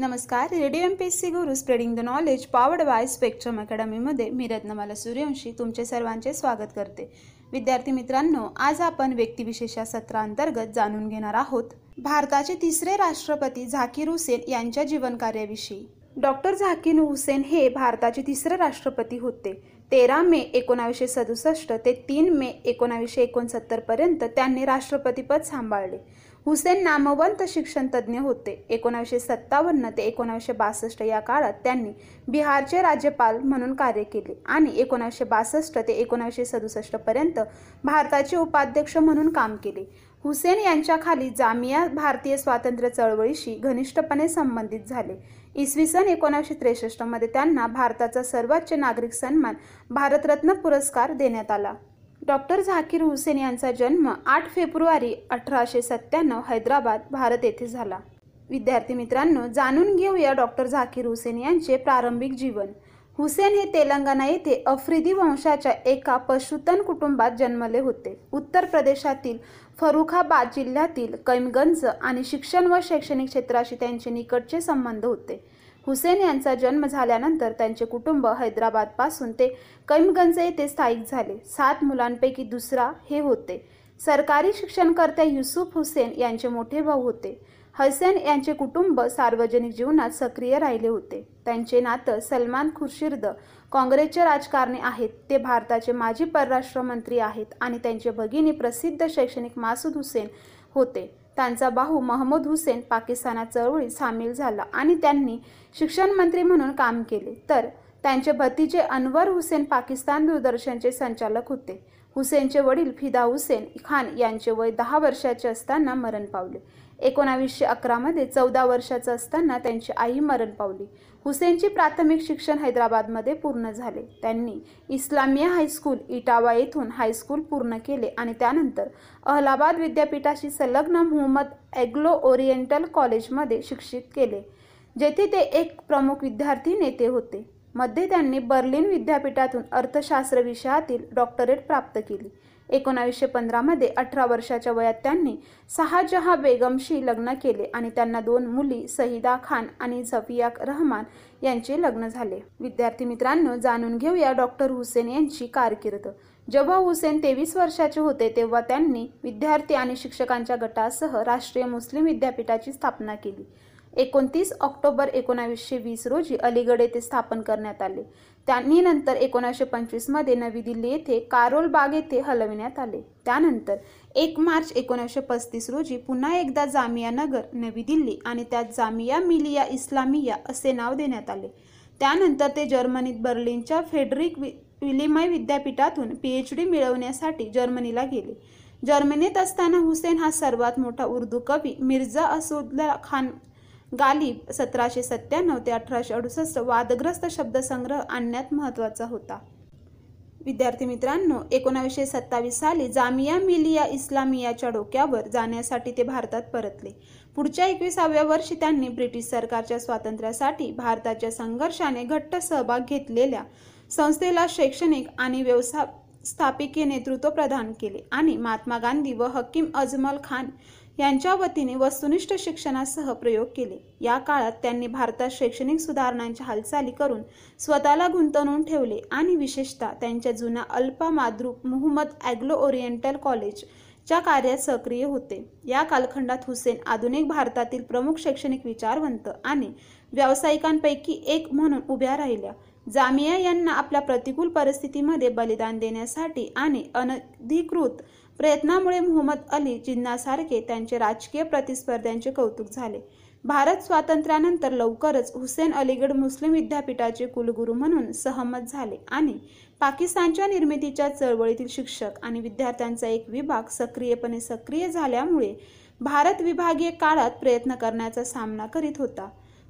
नमस्कार. Radio M P S C Guru spreading the knowledge powered by Spectrum अकॅडमीमध्ये मी रत्नमाला सूर्यवंशी तुमचे सर्वांचे स्वागत करते. विद्यार्थी मित्रांनो आज आपण व्यक्तिविशेषा सत्रांतर्गत जाणून घेणार आहोत. भारताचे तिसरे राष्ट्रपती झाकीर हुसेन यांच्या जीवनकार्याविषयी. डॉक्टर झाकीर हुसेन हे भारताचे तिसरे राष्ट्रपती होते. तेरा मे एकोणावीसशे सदुसष्ट ते तीन मे एकोणावीसशे एकोणसत्तर पर्यंत त्यांनी राष्ट्रपतीपद सांभाळले. हुसेन नामवंत शिक्षण तज्ज्ञ होते. एकोणावीसशे सत्तावन्न ते एकोणावीसशे बासष्ट या काळात त्यांनी बिहारचे राज्यपाल म्हणून कार्य केले आणि एकोणावीसशे बासष्ट ते एकोणावीसशे सदुसष्ट पर्यंत भारताचे उपाध्यक्ष म्हणून काम केले. हुसेन यांच्या खाली जामिया भारतीय स्वातंत्र्य चळवळीशी घनिष्ठपणे संबंधित झाले. इसवी सन एकोणीसशे त्रेसष्टमध्ये त्यांना भारताचा सर्वोच्च नागरिक सन्मान भारतरत्न पुरस्कार देण्यात आला. डॉक्टर झाकीर हुसेन यांचा जन्म आठ फेब्रुवारी अठराशे सत्त्याण्णव हैदराबाद भारत येथे झाला. विद्यार्थी मित्रांनो जाणून घेऊया डॉक्टर झाकीर हुसेन यांचे प्रारंभिक जीवन. हुसेन हे तेलंगणा येथे अफ्रिदी वंशाच्या एका पशुतन कुटुंबात जन्मले होते. उत्तर प्रदेशातील फरुखाबाद जिल्ह्यातील कैमगंज आणि शिक्षण व शैक्षणिक क्षेत्राशी त्यांचे निकटचे संबंध होते. हुसेन यांचा जन्म झाल्यानंतर त्यांचे कुटुंब हैदराबादपासून ते कैमगंज येथे स्थायिक झाले. सात मुलांपैकी दुसरा हे होते. सरकारी शिक्षणकर्त्या युसुफ हुसेन यांचे मोठे भाऊ होते. हसेन यांचे कुटुंब सार्वजनिक जीवनात सक्रिय राहिले होते. त्यांचे नातं सलमान खुर्शिर्द काँग्रेसचे राजकारणी आहेत ते भारताचे माजी परराष्ट्र मंत्री आहेत आणि त्यांचे भगिनी प्रसिद्ध शैक्षणिक मासूद हुसेन होते. त्यांचा भाऊ महमूद हुसेन पाकिस्तानात चळवळीत सामील झाला आणि त्यांनी शिक्षण मंत्री म्हणून काम केले. तर त्यांचे भतीजे अनवर हुसेन पाकिस्तान दूरदर्शनचे संचालक होते. हुसेनचे वडील फिदा हुसेन खान यांचे वय दहा वर्षाचे असताना मरण पावले. एकोणावीसशे अकरामध्ये चौदा वर्षाचं असताना त्यांची आई मरण पावली. हुसेनचे प्राथमिक शिक्षण हैदराबादमध्ये पूर्ण झाले. त्यांनी इस्लामिया हायस्कूल इटावा येथून हायस्कूल पूर्ण केले आणि त्यानंतर अहलाबाद विद्यापीठाशी संलग्न मोहम्मद ॲग्लो ओरिएंटल कॉलेजमध्ये शिक्षित केले जेथे ते एक प्रमुख विद्यार्थी नेते होते. मध्ये त्यांनी बर्लिन विद्यापीठातून अर्थशास्त्र विषयातील डॉक्टरेट प्राप्त केली. एकोणावीसशे पंधरामध्ये अठरा वर्षाच्या वयात त्यांनी सहाजहा बेगमशी लग्न केले आणि त्यांना दोन मुली सहिदा खान आणि झफिया रहमान यांचे लग्न झाले. विद्यार्थी मित्रांनो जाणून घेऊया डॉक्टर हुसेन यांची कारकीर्द. जेव्हा हुसेन तेवीस वर्षाचे होते तेव्हा त्यांनी विद्यार्थी आणि शिक्षकांच्या गटासह राष्ट्रीय मुस्लिम विद्यापीठाची स्थापना केली. एकोणतीस ऑक्टोबर एकोणावीसशे वीस रोजी अलीगड येथे स्थापन करण्यात आले. त्यांनी नंतर एकोणीसशे पंचवीसमध्ये नवी दिल्ली येथे कारोल बाग येथे हलविण्यात आले. त्यानंतर एक मार्च एकोणीसशे पस्तीस रोजी पुन्हा एकदा जामिया नगर नवी दिल्ली आणि त्यात जामिया मिलिया इस्लामिया असे नाव देण्यात आले. त्यानंतर ते जर्मनीत बर्लिनच्या फेडरिक विलिमय विद्यापीठातून पी एच डी मिळवण्यासाठी जर्मनीला गेले. जर्मनीत असताना हुसेन हा सर्वात मोठा उर्दू कवी मिर्झा असुद्ला खान गालिब सतराशे सत्त्याण्णव ते अठराशे अडुसष्ट वादग्रस्त शब्दसंग्रह आणण्यात महत्त्वाचा होता. विद्यार्थी मित्रांनो एकोणावीसशे सत्तावीस साली जामिया मिलिया इस्लामियाच्या डोक्यावर जाण्यासाठी ते भारतात परतले. पुढच्या एकविसाव्या वर्षी त्यांनी ब्रिटिश सरकारच्या स्वातंत्र्यासाठी भारताच्या संघर्षाने घट्ट सहभाग घेतलेल्या संस्थेला शैक्षणिक आणि व्यवसास्थापिके नेतृत्व प्रदान केले आणि महात्मा गांधी व हकीम अजमल खान यांच्या वतीने वस्तुनिष्ठ शिक्षणासह प्रयोग केले. या काळात त्यांनी भारतात शैक्षणिक सुधारणांच्या हालचाली करून स्वतःला गुंतवून ठेवले आणि विशेषतः त्यांच्या जुन्या अल्पा माद्रुक मुहम्मद ॲग्लो ओरिएंटल कॉलेज च्या कार्यात सक्रिय होते. या कालखंडात हुसेन आधुनिक भारतातील प्रमुख शैक्षणिक विचारवंत आणि व्यावसायिकांपैकी एक म्हणून उभ्या राहिल्या. जामिया यांना आपल्या प्रतिकूल परिस्थितीमध्ये बलिदान देण्यासाठी आणि अनधिकृत प्रयत्नामुळे मोहम्मद अली जिन्नासारखे त्यांचे राजकीय प्रतिस्पर्ध्यांचे कौतुक झाले. भारत स्वातंत्र्यानंतर लवकरच हुसेन अलीगड मुस्लिम विद्यापीठाचे कुलगुरू म्हणून सहमत झाले आणि पाकिस्तानच्या निर्मितीच्या चळवळीतील शिक्षक आणि विद्यार्थ्यांचा एक विभाग सक्रियपणे सक्रिय झाल्यामुळे भारत विभागीय काळात प्रयत्न करण्याचा सामना करीत होता.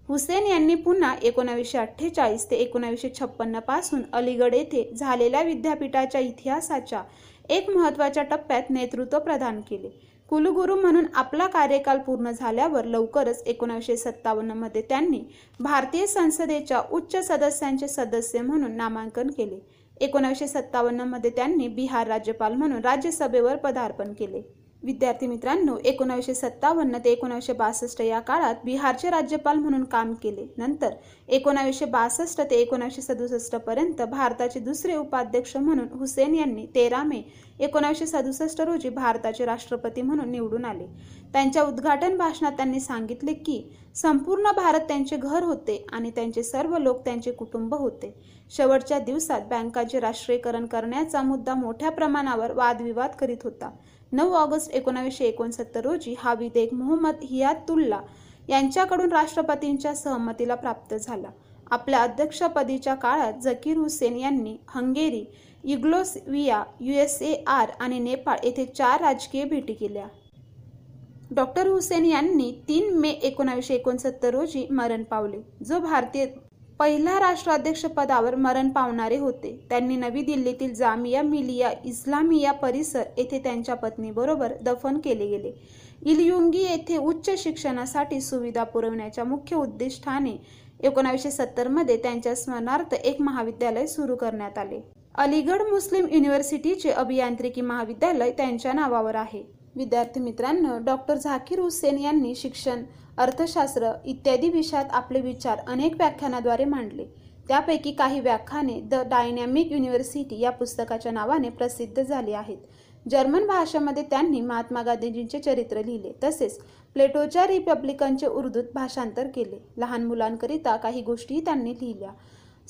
हुसेन यांनी पुन्हा एकोणावीसशे अठ्ठेचाळीस ते एकोणावीसशे छप्पन्नपासून अलीगड येथे झालेल्या विद्यापीठाच्या इतिहासाच्या एक महत्त्वाच्या टप्प्यात नेतृत्व प्रदान केले. कुलगुरू म्हणून आपला कार्यकाल पूर्ण झाल्यावर लवकरच एकोणीसशे सत्तावन्नमध्ये त्यांनी भारतीय संसदेच्या उच्च सदस्यांचे सदस्य म्हणून नामांकन केले. एकोणीसशे सत्तावन्नमध्ये त्यांनी बिहार राज्यपाल म्हणून राज्यसभेवर पदार्पण केले. विद्यार्थी मित्रांनो एकोणावीसशे सत्तावन्न ते एकोणावीसशे बासष्ट या काळात बिहारचे राज्यपाल म्हणून काम केले. नंतर एकोणावीसशे बासष्ट ते एकोणावीसशे सदुसष्ट पर्यंत भारताचे दुसरे उपाध्यक्ष म्हणून हुसेन यांनी तेरा मे एकोणावीसशे सदुसष्ट रोजी भारताचे राष्ट्रपती म्हणून निवडून आले. त्यांच्या उद्घाटन भाषणात त्यांनी सांगितले की संपूर्ण भारत त्यांचे घर होते आणि त्यांचे सर्व लोक त्यांचे कुटुंब होते. शेवटच्या दिवसात बँकांचे राष्ट्रीयकरण करण्याचा मुद्दा मोठ्या प्रमाणावर वादविवाद करीत होता. नऊ ऑगस्ट एकोणावीसशे एकोणसत्तर रोजी हा विधेयक मोहम्मद हियातुल्ला यांच्याकडून राष्ट्रपतींच्या सहमतीला प्राप्त झाला. आपल्या अध्यक्षपदीच्या काळात जकीर हुसेन यांनी हंगेरी युग्लोस्विया आर आणि नेपाळ येथे चार राजकीय भेटी केल्या. डॉक्टर हुसेन यांनी तीन मे एकोणावीसशे एकोणसत्तर रोजी मरण पावले जो भारतीय पहिल्या राष्ट्राध्यक्षपदावर मरण पावणारे होते. त्यांनी नवी दिल्लीतील जामिया मिलिया इस्लामिया परिसर येथे त्यांच्या पत्नीबरोबर दफन केले गेले. इलयुंगी येथे उच्च शिक्षणासाठी सुविधा पुरवण्याच्या मुख्य उद्दिष्टाने एकोणावीसशे सत्तरमध्ये त्यांच्या स्मरणार्थ एक महाविद्यालय सुरू करण्यात आले. अलीगड मुस्लिम युनिव्हर्सिटीचे अभियांत्रिकी महाविद्यालय त्यांच्या नावावर आहे. विद्यार्थी मित्रांनो डॉक्टर झाकीर हुसेन यांनी शिक्षण अर्थशास्त्र इत्यादी विषयात आपले विचार अनेक व्याख्यानाद्वारे मांडले. त्यापैकी काही व्याख्याने द डायनॅमिक युनिव्हर्सिटी या पुस्तकाच्या नावाने प्रसिद्ध झाली आहेत. जर्मन भाषेमध्ये त्यांनी महात्मा गांधीजींचे चरित्र लिहिले तसेच प्लेटोच्या रिपब्लिकनचे उर्दूत भाषांतर केले. लहान मुलांकरिता काही गोष्टीही त्यांनी लिहिल्या.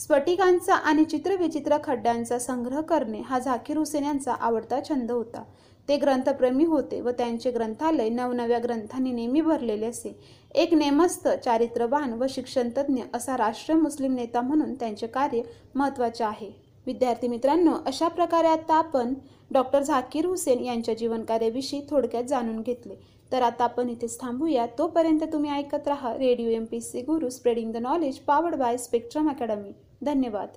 स्फटिकांचा आणि चित्रविचित्र खड्ड्यांचा संग्रह करणे हा झाकीर हुसेन यांचा आवडता छंद होता. ते ग्रंथप्रेमी होते व त्यांचे ग्रंथालय नवनव्या ग्रंथांनी नेहमी भरलेले असे. एक नेमस्त चारित्रवान व शिक्षणतज्ञ असा राष्ट्रीय मुस्लिम नेता म्हणून त्यांचे कार्य महत्त्वाचे आहे. विद्यार्थी मित्रांनो अशा प्रकारे आता आपण डॉक्टर झाकीर हुसेन यांच्या जीवनकार्याविषयी थोडक्यात जाणून घेतले. तर आता आपण इथेच थांबूया. तोपर्यंत तुम्ही ऐकत राहा radio M P C Guru spreading the knowledge powered by Spectrum Academy. धन्यवाद.